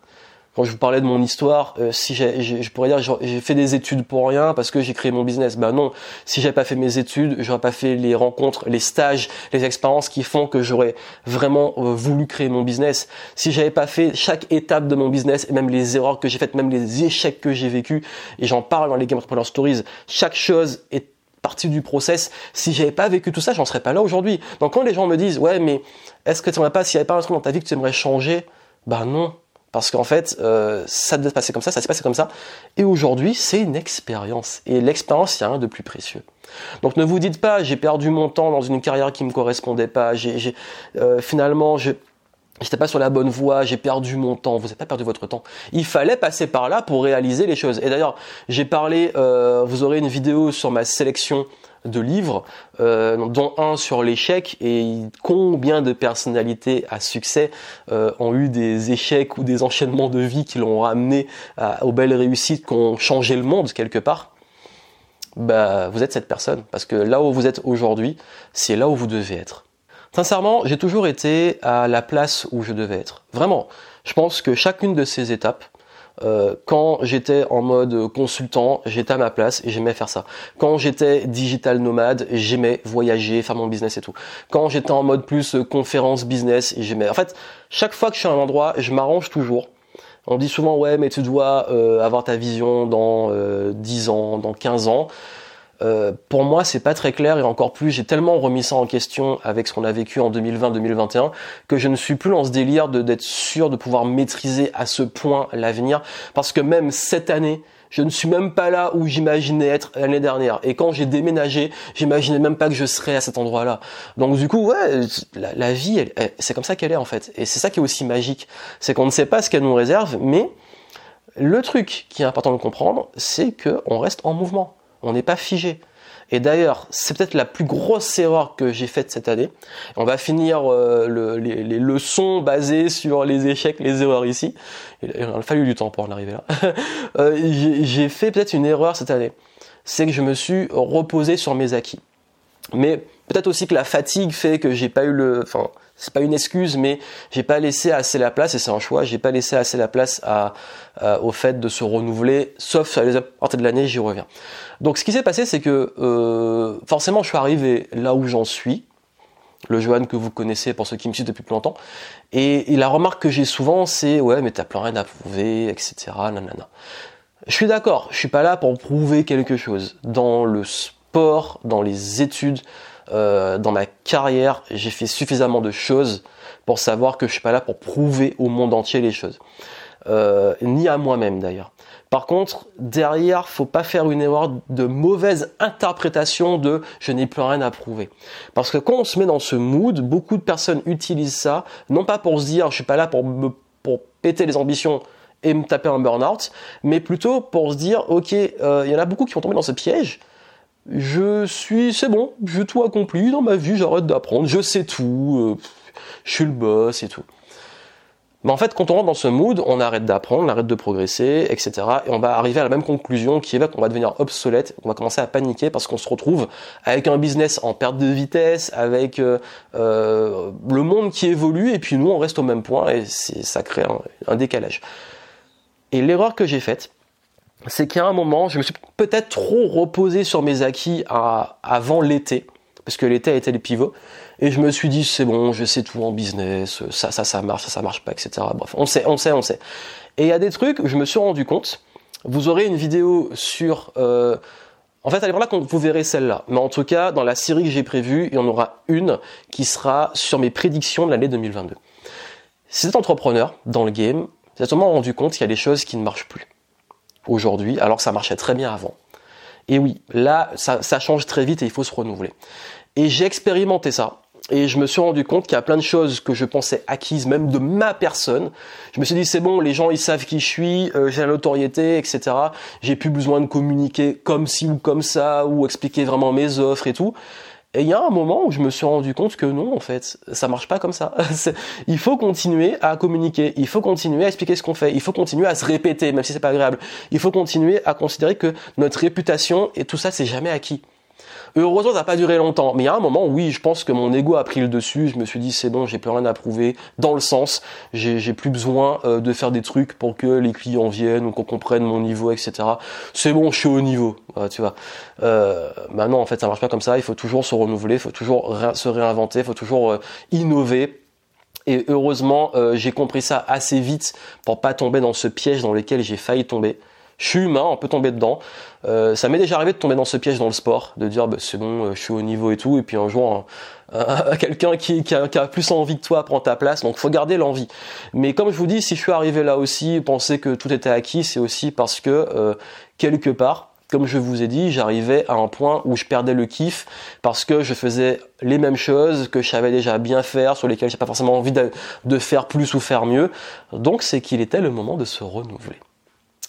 Quand je vous parlais de mon histoire, euh, si j'ai, je pourrais dire j'ai fait des études pour rien parce que j'ai créé mon business. Ben non, si j'avais pas fait mes études, j'aurais pas fait les rencontres, les stages, les expériences qui font que j'aurais vraiment euh, voulu créer mon business. Si j'avais pas fait chaque étape de mon business et même les erreurs que j'ai faites, même les échecs que j'ai vécus, et j'en parle dans les Game Entrepreneur Stories, chaque chose est partie du process. Si j'avais pas vécu tout ça, j'en serais pas là aujourd'hui. Donc quand les gens me disent ouais mais est-ce que tu n'aimerais pas s'il n'y avait pas un truc dans ta vie que tu aimerais changer, bah non parce qu'en fait, euh, ça devait se passer comme ça, ça s'est passé comme ça. Et aujourd'hui, c'est une expérience. Et l'expérience, il n'y a rien de plus précieux. Donc ne vous dites pas, j'ai perdu mon temps dans une carrière qui ne me correspondait pas. Euh, finalement, je J'étais pas sur la bonne voie, j'ai perdu mon temps. Vous n'avez pas perdu votre temps. Il fallait passer par là pour réaliser les choses. Et d'ailleurs, j'ai parlé, euh, vous aurez une vidéo sur ma sélection de livres, euh, dont un sur l'échec et combien de personnalités à succès euh, ont eu des échecs ou des enchaînements de vie qui l'ont ramené aux belles réussites, qui ont changé le monde quelque part? Bah, vous êtes cette personne parce que là où vous êtes aujourd'hui, c'est là où vous devez être. Sincèrement, j'ai toujours été à la place où je devais être. Vraiment, je pense que chacune de ces étapes, euh, quand j'étais en mode consultant, j'étais à ma place et j'aimais faire ça. Quand j'étais digital nomade, j'aimais voyager, faire mon business et tout. Quand j'étais en mode plus euh, conférence business, j'aimais. En fait, chaque fois que je suis à un endroit, je m'arrange toujours. On dit souvent ouais, mais tu dois euh, avoir ta vision dans 10 ans, dans 15 ans. Euh, pour moi, c'est pas très clair et encore plus, j'ai tellement remis ça en question avec ce qu'on a vécu en 2020-2021 que je ne suis plus dans ce délire d'être sûr de pouvoir maîtriser à ce point l'avenir parce que même cette année, je ne suis même pas là où j'imaginais être l'année dernière. Et quand j'ai déménagé, j'imaginais même pas que je serais à cet endroit-là. Donc du coup, ouais, la, vie, c'est comme ça qu'elle est en fait. Et c'est ça qui est aussi magique, c'est qu'on ne sait pas ce qu'elle nous réserve, mais le truc qui est important de comprendre, c'est qu'on reste en mouvement. On n'est pas figé. Et d'ailleurs, c'est peut-être la plus grosse erreur que j'ai faite cette année. On va finir euh, les, leçons basées sur les échecs, les erreurs ici. Il a fallu du temps pour en arriver là. *laughs* Euh, j'ai fait peut-être une erreur cette année. C'est que je me suis reposé sur mes acquis. Mais peut-être aussi que la fatigue fait que j'ai pas eu le, c'est pas une excuse, mais j'ai pas laissé assez la place, et c'est un choix, j'ai pas laissé assez la place à, au fait de se renouveler, sauf sur les parties de l'année, j'y reviens. Donc ce qui s'est passé, c'est que euh, forcément, je suis arrivé là où j'en suis, le Johan que vous connaissez pour ceux qui me suivent depuis plus longtemps, et, la remarque que j'ai souvent, c'est ouais, mais t'as plus rien à prouver, etc. Je suis d'accord, je suis pas là pour prouver quelque chose. Dans le sport, dans les études, euh, dans ma carrière, j'ai fait suffisamment de choses pour savoir que je suis pas là pour prouver au monde entier les choses, euh, ni à moi-même d'ailleurs. Par contre, derrière, faut pas faire une erreur de mauvaise interprétation de je n'ai plus rien à prouver. Parce que quand on se met dans ce mood, beaucoup de personnes utilisent ça, non pas pour se dire je suis pas là pour me, pour péter les ambitions et me taper un burn-out, mais plutôt pour se dire ok, euh, il y en a beaucoup qui vont tomber dans ce piège je suis, c'est bon, j'ai tout accompli dans ma vie, j'arrête d'apprendre, je sais tout, euh, je suis le boss et tout. Mais en fait, quand on rentre dans ce mood, on arrête d'apprendre, on arrête de progresser, etc. Et on va arriver à la même conclusion qui est qu'on va devenir obsolète, on va commencer à paniquer parce qu'on se retrouve avec un business en perte de vitesse, avec euh, euh, le monde qui évolue, et puis nous, on reste au même point, et ça crée un décalage. Et l'erreur que j'ai faite, c'est qu'à un moment, je me suis peut-être trop reposé sur mes acquis avant l'été, parce que l'été a été le pivot, et je me suis dit c'est bon, je sais tout en business, ça, ça, ça marche, ça, ça marche pas, etc. Bref, on sait, on sait, on sait. Et il y a des trucs où je me suis rendu compte. Vous aurez une vidéo sur. Euh, en fait, allez voir là quand vous verrez celle-là. Mais en tout cas, dans la série que j'ai prévue, il y en aura une qui sera sur mes prédictions de l'année 2022. Si vous êtes entrepreneur dans le game, vous êtes sûrement rendu compte qu'il y a des choses qui ne marchent plus aujourd'hui, alors que ça marchait très bien avant. Et oui, là, ça, change très vite et il faut se renouveler. Et j'ai expérimenté ça. Et je me suis rendu compte qu'il y a plein de choses que je pensais acquises, même de ma personne. Je me suis dit, c'est bon, les gens, ils savent qui je suis, euh, j'ai la notoriété, etc. J'ai plus besoin de communiquer comme ci ou comme ça, ou expliquer vraiment mes offres et tout. Et il y a un moment où je me suis rendu compte que non, en fait, ça marche pas comme ça. *laughs* il faut continuer à communiquer, il faut continuer à expliquer ce qu'on fait, il faut continuer à se répéter, même si c'est pas agréable. Il faut continuer à considérer que notre réputation et tout ça, c'est jamais acquis. Heureusement, ça n'a pas duré longtemps. Mais il y a un moment, oui, je pense que mon ego a pris le dessus. Je me suis dit, c'est bon, j'ai plus rien à prouver. Dans le sens, j'ai plus besoin euh, de faire des trucs pour que les clients viennent ou qu'on comprenne mon niveau, etc. C'est bon, je suis au niveau. tu vois. Euh, bah non, en fait, ça marche pas comme ça. Il faut toujours se renouveler, il faut toujours se réinventer, il faut toujours euh, innover. Et heureusement, euh, j'ai compris ça assez vite pour pas tomber dans ce piège dans lequel j'ai failli tomber. Je suis humain, on peut tomber dedans. Euh, ça m'est déjà arrivé de tomber dans ce piège dans le sport, de dire bah, c'est bon, je suis au niveau et tout, et puis un jour quelqu'un qui, qui, a, qui, a, plus envie que toi prend ta place, donc faut garder l'envie. Mais comme je vous dis, si je suis arrivé là aussi, penser que tout était acquis, c'est aussi parce que quelque part, comme je vous ai dit, j'arrivais à un point où je perdais le kiff parce que je faisais les mêmes choses que je savais déjà bien faire, sur lesquelles j'ai pas forcément envie de, faire plus ou faire mieux. Donc c'est qu'il était le moment de se renouveler.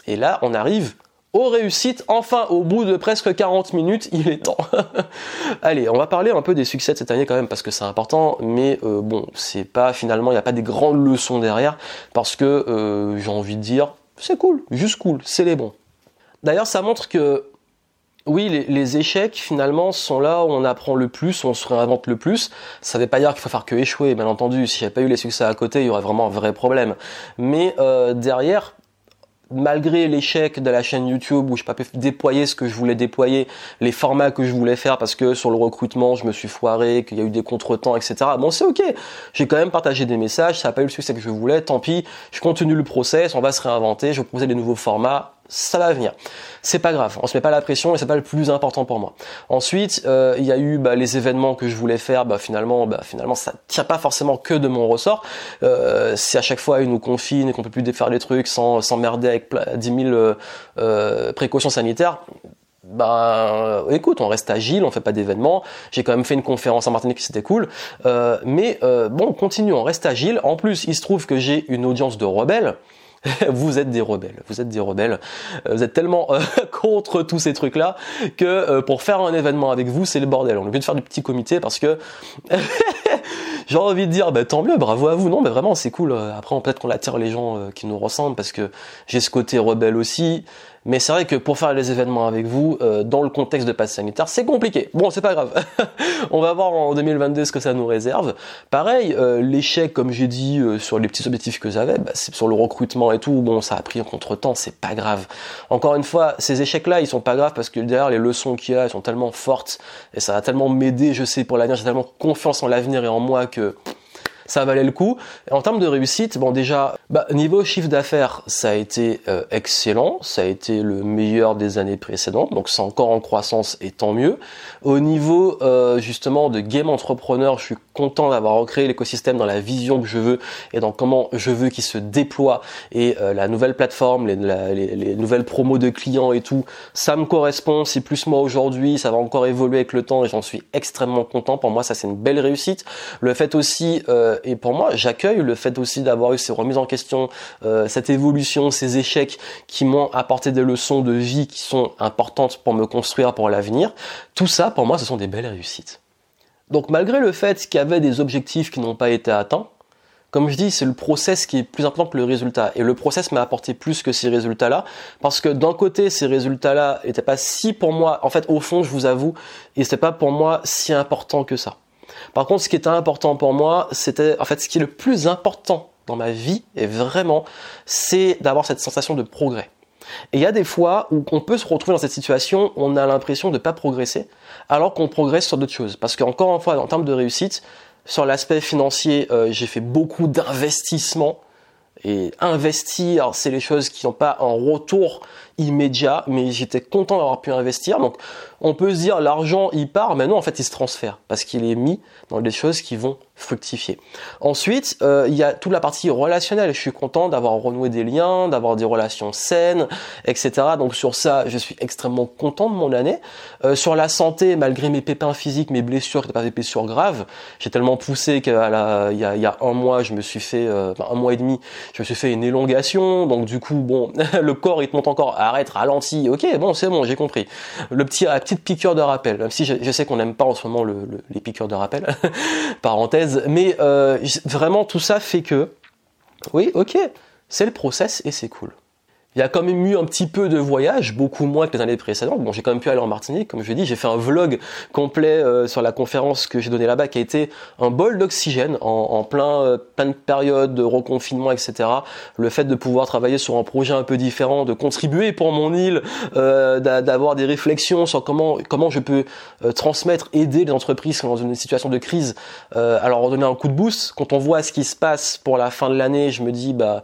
Et là, on arrive aux réussites. Enfin, au bout de presque 40 minutes, il est temps. *laughs* Allez, on va parler un peu des succès de cette année quand même parce que c'est important, mais euh, bon, c'est pas finalement, il n'y a pas des grandes leçons derrière parce que euh, j'ai envie de dire, c'est cool, juste cool, c'est les bons. D'ailleurs, ça montre que oui, les, échecs finalement sont là où on apprend le plus, on se réinvente le plus. Ça ne veut pas dire qu'il faut faire que échouer, bien entendu. Si j'avais pas eu les succès à côté, il y aurait vraiment un vrai problème. Mais euh, derrière, malgré l'échec de la chaîne YouTube où je n'ai pas pu déployer ce que je voulais déployer, les formats que je voulais faire parce que sur le recrutement je me suis foiré, qu'il y a eu des contretemps, etc. Bon c'est ok, j'ai quand même partagé des messages, ça n'a pas eu le succès que je voulais, tant pis, je continue le process, on va se réinventer, je vais proposer des nouveaux formats, ça va venir. C'est pas grave, on se met pas la pression et c'est pas le plus important pour moi. Ensuite, euh, il y a eu bah, les événements que je voulais faire, bah, finalement, bah, finalement ça tient pas forcément que de mon ressort. Euh, si à chaque fois ils nous confinent et qu'on peut plus faire les trucs sans s'emmerder avec 10 000 euh, euh, précautions sanitaires, bah écoute, on reste agile, on fait pas d'événements. J'ai quand même fait une conférence en Martinique, c'était cool. Euh, mais euh, bon, on continue, on reste agile. En plus, il se trouve que j'ai une audience de rebelles. *laughs* vous êtes des rebelles, vous êtes des rebelles. Euh, vous êtes tellement euh, *laughs* contre tous ces trucs-là que euh, pour faire un événement avec vous, c'est le bordel. On est de faire du petit comité parce que *laughs* j'ai envie de dire, bah, tant mieux, bravo à vous. Non, mais vraiment, c'est cool. Après, peut-être qu'on attire les gens qui nous ressemblent parce que j'ai ce côté rebelle aussi. Mais c'est vrai que pour faire les événements avec vous, euh, dans le contexte de passe sanitaire, c'est compliqué. Bon, c'est pas grave. *laughs* On va voir en 2022 ce que ça nous réserve. Pareil, euh, l'échec, comme j'ai dit, euh, sur les petits objectifs que j'avais, bah, sur le recrutement et tout. Bon, ça a pris en contre-temps, c'est pas grave. Encore une fois, ces échecs-là, ils sont pas graves parce que derrière les leçons qu'il y a, elles sont tellement fortes et ça va tellement m'aider, je sais, pour l'avenir. J'ai tellement confiance en l'avenir et en moi que ça valait le coup. en termes de réussite, bon déjà, bah, niveau chiffre d'affaires, ça a été euh, excellent, ça a été le meilleur des années précédentes, donc c'est encore en croissance et tant mieux. Au niveau euh, justement de game entrepreneur, je suis content d'avoir recréé l'écosystème dans la vision que je veux et dans comment je veux qu'il se déploie et euh, la nouvelle plateforme, les, les, nouvelles promos de clients et tout, ça me correspond. C'est plus moi aujourd'hui, ça va encore évoluer avec le temps et j'en suis extrêmement content. Pour moi, ça c'est une belle réussite. Le fait aussi euh, et pour moi, j'accueille le fait aussi d'avoir eu ces remises en question, euh, cette évolution, ces échecs qui m'ont apporté des leçons de vie qui sont importantes pour me construire pour l'avenir. Tout ça, pour moi, ce sont des belles réussites. Donc malgré le fait qu'il y avait des objectifs qui n'ont pas été atteints, comme je dis, c'est le process qui est plus important que le résultat. Et le process m'a apporté plus que ces résultats-là, parce que d'un côté, ces résultats-là n'étaient pas si pour moi, en fait, au fond, je vous avoue, ils n'étaient pas pour moi si importants que ça. Par contre, ce qui était important pour moi, c'était en fait ce qui est le plus important dans ma vie, et vraiment, c'est d'avoir cette sensation de progrès. Et il y a des fois où on peut se retrouver dans cette situation, on a l'impression de ne pas progresser, alors qu'on progresse sur d'autres choses. Parce qu'encore une fois, en termes de réussite, sur l'aspect financier, euh, j'ai fait beaucoup d'investissements. Et investir, c'est les choses qui n'ont pas un retour immédiat, mais j'étais content d'avoir pu investir. Donc on peut se dire l'argent il part, mais non en fait il se transfère parce qu'il est mis dans des choses qui vont fructifier. Ensuite, euh, il y a toute la partie relationnelle. Je suis content d'avoir renoué des liens, d'avoir des relations saines, etc. Donc sur ça, je suis extrêmement content de mon année. Euh, sur la santé, malgré mes pépins physiques, mes blessures, qui pas des blessures graves, j'ai tellement poussé qu'il y, y, a un mois, je me suis fait, euh, un mois et demi, je me suis fait une élongation. Donc du coup, bon, *laughs* le corps il te monte encore, arrête, ralentis. Ok, bon, c'est bon, j'ai compris. Le petit, la petite piqûre de rappel. Même si je, sais qu'on n'aime pas en ce moment les piqûres de rappel. *laughs* Parenthèse mais euh, vraiment tout ça fait que, oui, ok, c'est le process et c'est cool. Il y a quand même eu un petit peu de voyage, beaucoup moins que les années précédentes. Bon, j'ai quand même pu aller en Martinique, comme je l'ai dit, j'ai fait un vlog complet euh, sur la conférence que j'ai donnée là-bas, qui a été un bol d'oxygène en, en, plein, euh, plein de périodes de reconfinement, etc. Le fait de pouvoir travailler sur un projet un peu différent, de contribuer pour mon île, euh, d'avoir des réflexions sur comment comment je peux euh, transmettre, aider les entreprises dans une situation de crise, alors leur donner un coup de boost. Quand on voit ce qui se passe pour la fin de l'année, je me dis bah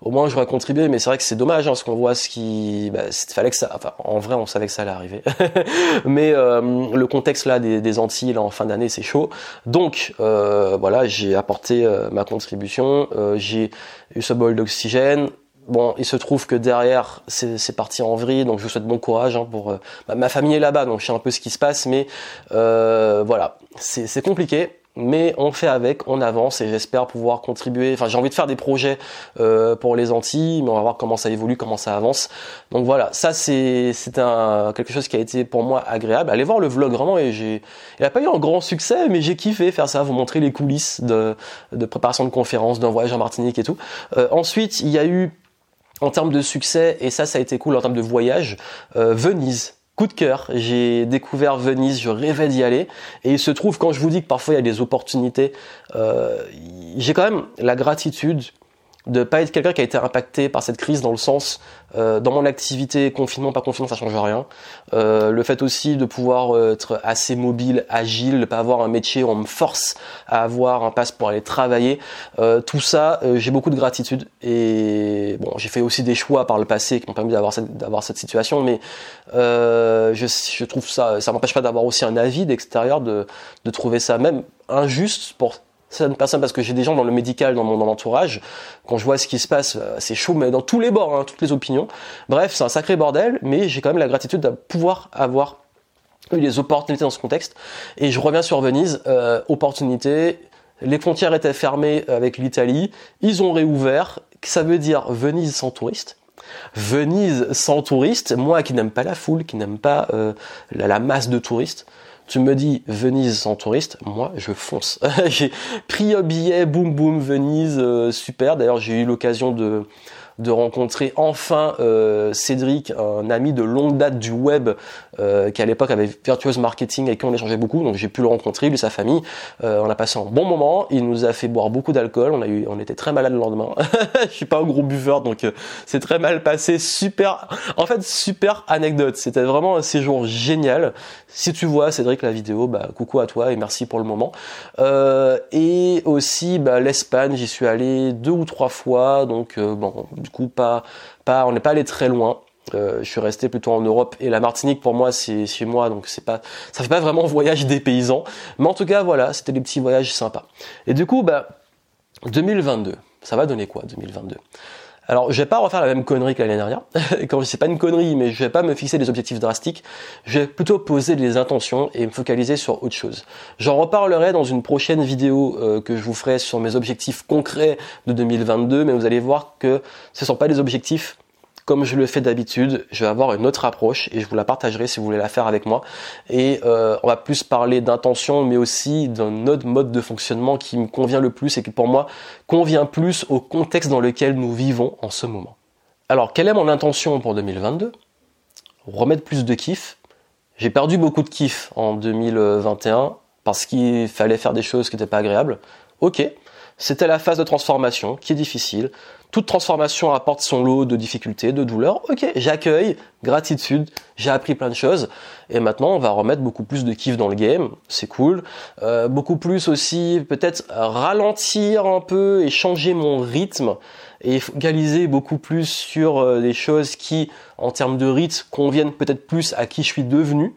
au moins j'aurais contribué mais c'est vrai que c'est dommage hein, parce qu'on voit ce qui bah, fallait que ça enfin en vrai on savait que ça allait arriver. *laughs* Mais euh, le contexte là des, des Antilles là, en fin d'année c'est chaud. Donc euh, voilà j'ai apporté euh, ma contribution euh, j'ai eu ce bol d'oxygène. Bon, il se trouve que derrière, c'est parti en vrille, donc je vous souhaite bon courage hein, pour. Euh, ma famille est là-bas, donc je sais un peu ce qui se passe, mais voilà, c'est compliqué mais on fait avec, on avance et j'espère pouvoir contribuer. Enfin, j'ai envie de faire des projets euh, pour les Antilles, mais on va voir comment ça évolue, comment ça avance. Donc voilà, ça c'est quelque chose qui a été pour moi agréable. Allez voir le vlog vraiment et j'ai il a pas eu un grand succès, mais j'ai kiffé faire ça, vous montrer les coulisses de de préparation de conférences, d'un voyage en Martinique et tout. Euh, ensuite, il y a eu en termes de succès, et ça, ça a été cool en termes de voyage, euh, Venise coup de cœur, j'ai découvert Venise, je rêvais d'y aller, et il se trouve quand je vous dis que parfois il y a des opportunités, euh, j'ai quand même la gratitude de pas être quelqu'un qui a été impacté par cette crise dans le sens euh, dans mon activité confinement pas confinement ça change rien. Euh, le fait aussi de pouvoir euh, être assez mobile agile de pas avoir un métier où on me force à avoir un passe pour aller travailler tout ça j'ai beaucoup de gratitude. Et bon j'ai fait aussi des choix par le passé qui m'ont permis d'avoir cette d'avoir cette situation mais je, je trouve ça ça m'empêche pas d'avoir aussi un avis d'extérieur de de trouver ça même injuste pour certaines personnes parce que j'ai des gens dans le médical dans mon, entourage quand je vois ce qui se passe euh, c'est chaud mais dans tous les bords hein, toutes les opinions. Bref c'est un sacré bordel mais j'ai quand même la gratitude de pouvoir avoir eu des opportunités dans ce contexte. Et je reviens sur Venise euh, opportunité. Les frontières étaient fermées avec l'Italie. Ils ont réouvert. Ça veut dire Venise sans touristes. Venise sans touristes, moi qui n'aime pas la foule, qui n'aime pas euh, la, masse de touristes, tu me dis Venise sans touriste, moi je fonce. *laughs* j'ai pris un billet, boum boum, Venise, euh, super. D'ailleurs j'ai eu l'occasion de de rencontrer enfin euh, Cédric, un ami de longue date du web, euh, qui à l'époque avait Virtuous Marketing avec qui on échangeait beaucoup, donc j'ai pu le rencontrer, lui et sa famille. Euh, on a passé un bon moment, il nous a fait boire beaucoup d'alcool, on a eu, on était très malade le lendemain. *laughs* Je suis pas un gros buveur, donc euh, c'est très mal passé, super, en fait super anecdote. C'était vraiment un séjour génial. Si tu vois Cédric la vidéo, bah coucou à toi et merci pour le moment. Euh, et aussi bah, l'Espagne, j'y suis allé deux ou trois fois, donc bon du coup pas pas on n'est pas allé très loin. Euh, je suis resté plutôt en Europe et la Martinique pour moi c'est chez moi donc c'est pas ça fait pas vraiment *laughs* voyage des paysans. Mais en tout cas voilà c'était des petits voyages sympas. Et du coup bah 2022 ça va donner quoi 2022 alors, je vais pas refaire la même connerie que l'année dernière. *laughs* Quand c'est pas une connerie, mais je vais pas me fixer des objectifs drastiques. Je vais plutôt poser des intentions et me focaliser sur autre chose. J'en reparlerai dans une prochaine vidéo euh, que je vous ferai sur mes objectifs concrets de 2022, mais vous allez voir que ce sont pas des objectifs comme je le fais d'habitude, je vais avoir une autre approche et je vous la partagerai si vous voulez la faire avec moi. Et euh, on va plus parler d'intention, mais aussi d'un autre mode de fonctionnement qui me convient le plus et qui pour moi convient plus au contexte dans lequel nous vivons en ce moment. Alors, quelle est mon intention pour 2022 Remettre plus de kiff. J'ai perdu beaucoup de kiff en 2021 parce qu'il fallait faire des choses qui n'étaient pas agréables. Ok, c'était la phase de transformation qui est difficile. Toute transformation apporte son lot de difficultés, de douleurs. Ok, j'accueille, gratitude, j'ai appris plein de choses. Et maintenant, on va remettre beaucoup plus de kiff dans le game. C'est cool. Euh, beaucoup plus aussi, peut-être ralentir un peu et changer mon rythme et focaliser beaucoup plus sur euh, des choses qui, en termes de rythme, conviennent peut-être plus à qui je suis devenu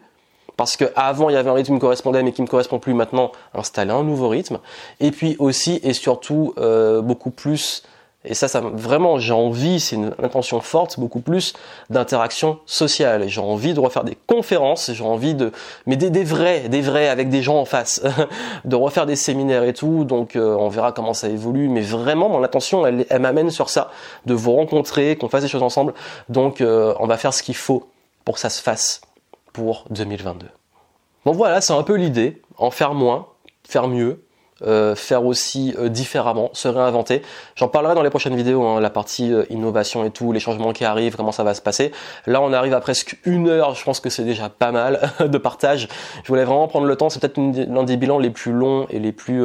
parce qu'avant il y avait un rythme qui me correspondait mais qui me correspond plus maintenant installer un nouveau rythme et puis aussi et surtout euh, beaucoup plus et ça, vraiment, j'ai envie, c'est une intention forte, beaucoup plus d'interaction sociale. J'ai envie de refaire des conférences, j'ai envie de, mais des, vrais, des vrais avec des gens en face, *laughs* de refaire des séminaires et tout. Donc, euh, on verra comment ça évolue. Mais vraiment, mon intention, elle, elle m'amène sur ça, de vous rencontrer, qu'on fasse des choses ensemble. Donc, euh, on va faire ce qu'il faut pour que ça se fasse pour 2022. Bon voilà, c'est un peu l'idée, en faire moins, faire mieux, euh, faire aussi euh, différemment, se réinventer. J'en parlerai dans les prochaines vidéos, hein, la partie euh, innovation et tout, les changements qui arrivent, comment ça va se passer. Là, on arrive à presque une heure, je pense que c'est déjà pas mal *laughs* de partage. Je voulais vraiment prendre le temps, c'est peut-être l'un des bilans les plus longs et les plus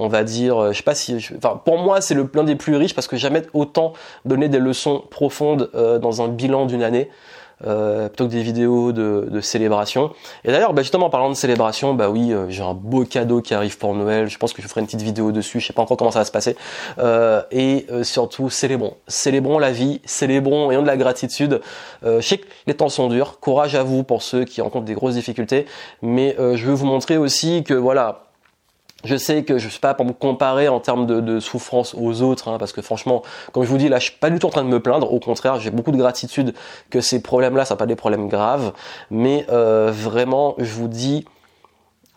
on va dire, je sais pas si, enfin pour moi c'est le des plus riches parce que jamais autant donné des leçons profondes dans un bilan d'une année. Euh, plutôt que des vidéos de, de célébration. Et d'ailleurs, bah, justement en parlant de célébration, bah oui, euh, j'ai un beau cadeau qui arrive pour Noël. Je pense que je ferai une petite vidéo dessus. Je sais pas encore comment ça va se passer. Euh, et surtout, célébrons, célébrons la vie, célébrons, ayons de la gratitude. je sais que les temps sont durs. Courage à vous pour ceux qui rencontrent des grosses difficultés. Mais je veux vous montrer aussi que voilà, je sais que je suis pas pour me comparer en termes de, souffrance aux autres, hein, parce que franchement, comme je vous dis, là, je suis pas du tout en train de me plaindre. Au contraire, j'ai beaucoup de gratitude que ces problèmes-là, ça pas des problèmes graves. Mais euh, vraiment, je vous dis,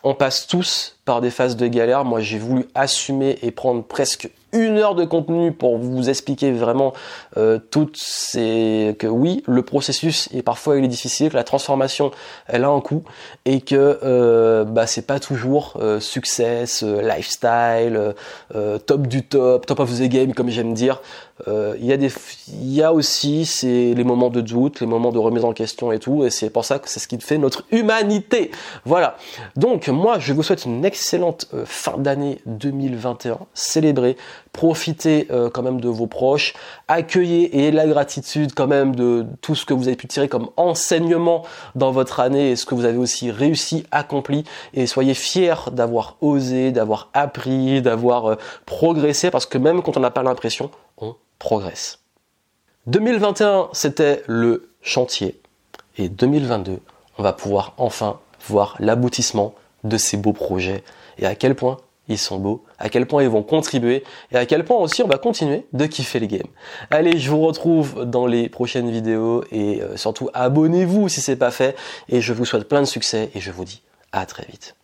on passe tous par des phases de galère. Moi, j'ai voulu assumer et prendre presque une heure de contenu pour vous expliquer vraiment euh, toutes ces que oui le processus est parfois il est difficile que la transformation elle a un coût et que euh, bah c'est pas toujours euh, success euh, lifestyle euh, top du top top of the game comme j'aime dire. Il y a des il y a aussi c'est les moments de doute les moments de remise en question et tout et c'est pour ça que c'est ce qui fait notre humanité. Voilà. Donc moi je vous souhaite une excellente fin d'année 2021 célébrez profitez euh, quand même de vos proches, accueillez et la gratitude quand même de tout ce que vous avez pu tirer comme enseignement dans votre année et ce que vous avez aussi réussi, accompli. Et soyez fiers d'avoir osé, d'avoir appris, d'avoir euh, progressé parce que même quand on n'a pas l'impression, on progresse. 2021, c'était le chantier. Et 2022, on va pouvoir enfin voir l'aboutissement de ces beaux projets et à quel point ils sont beaux, à quel point ils vont contribuer et à quel point aussi on va continuer de kiffer les games. Allez, je vous retrouve dans les prochaines vidéos et euh, surtout abonnez-vous si c'est pas fait et je vous souhaite plein de succès et je vous dis à très vite.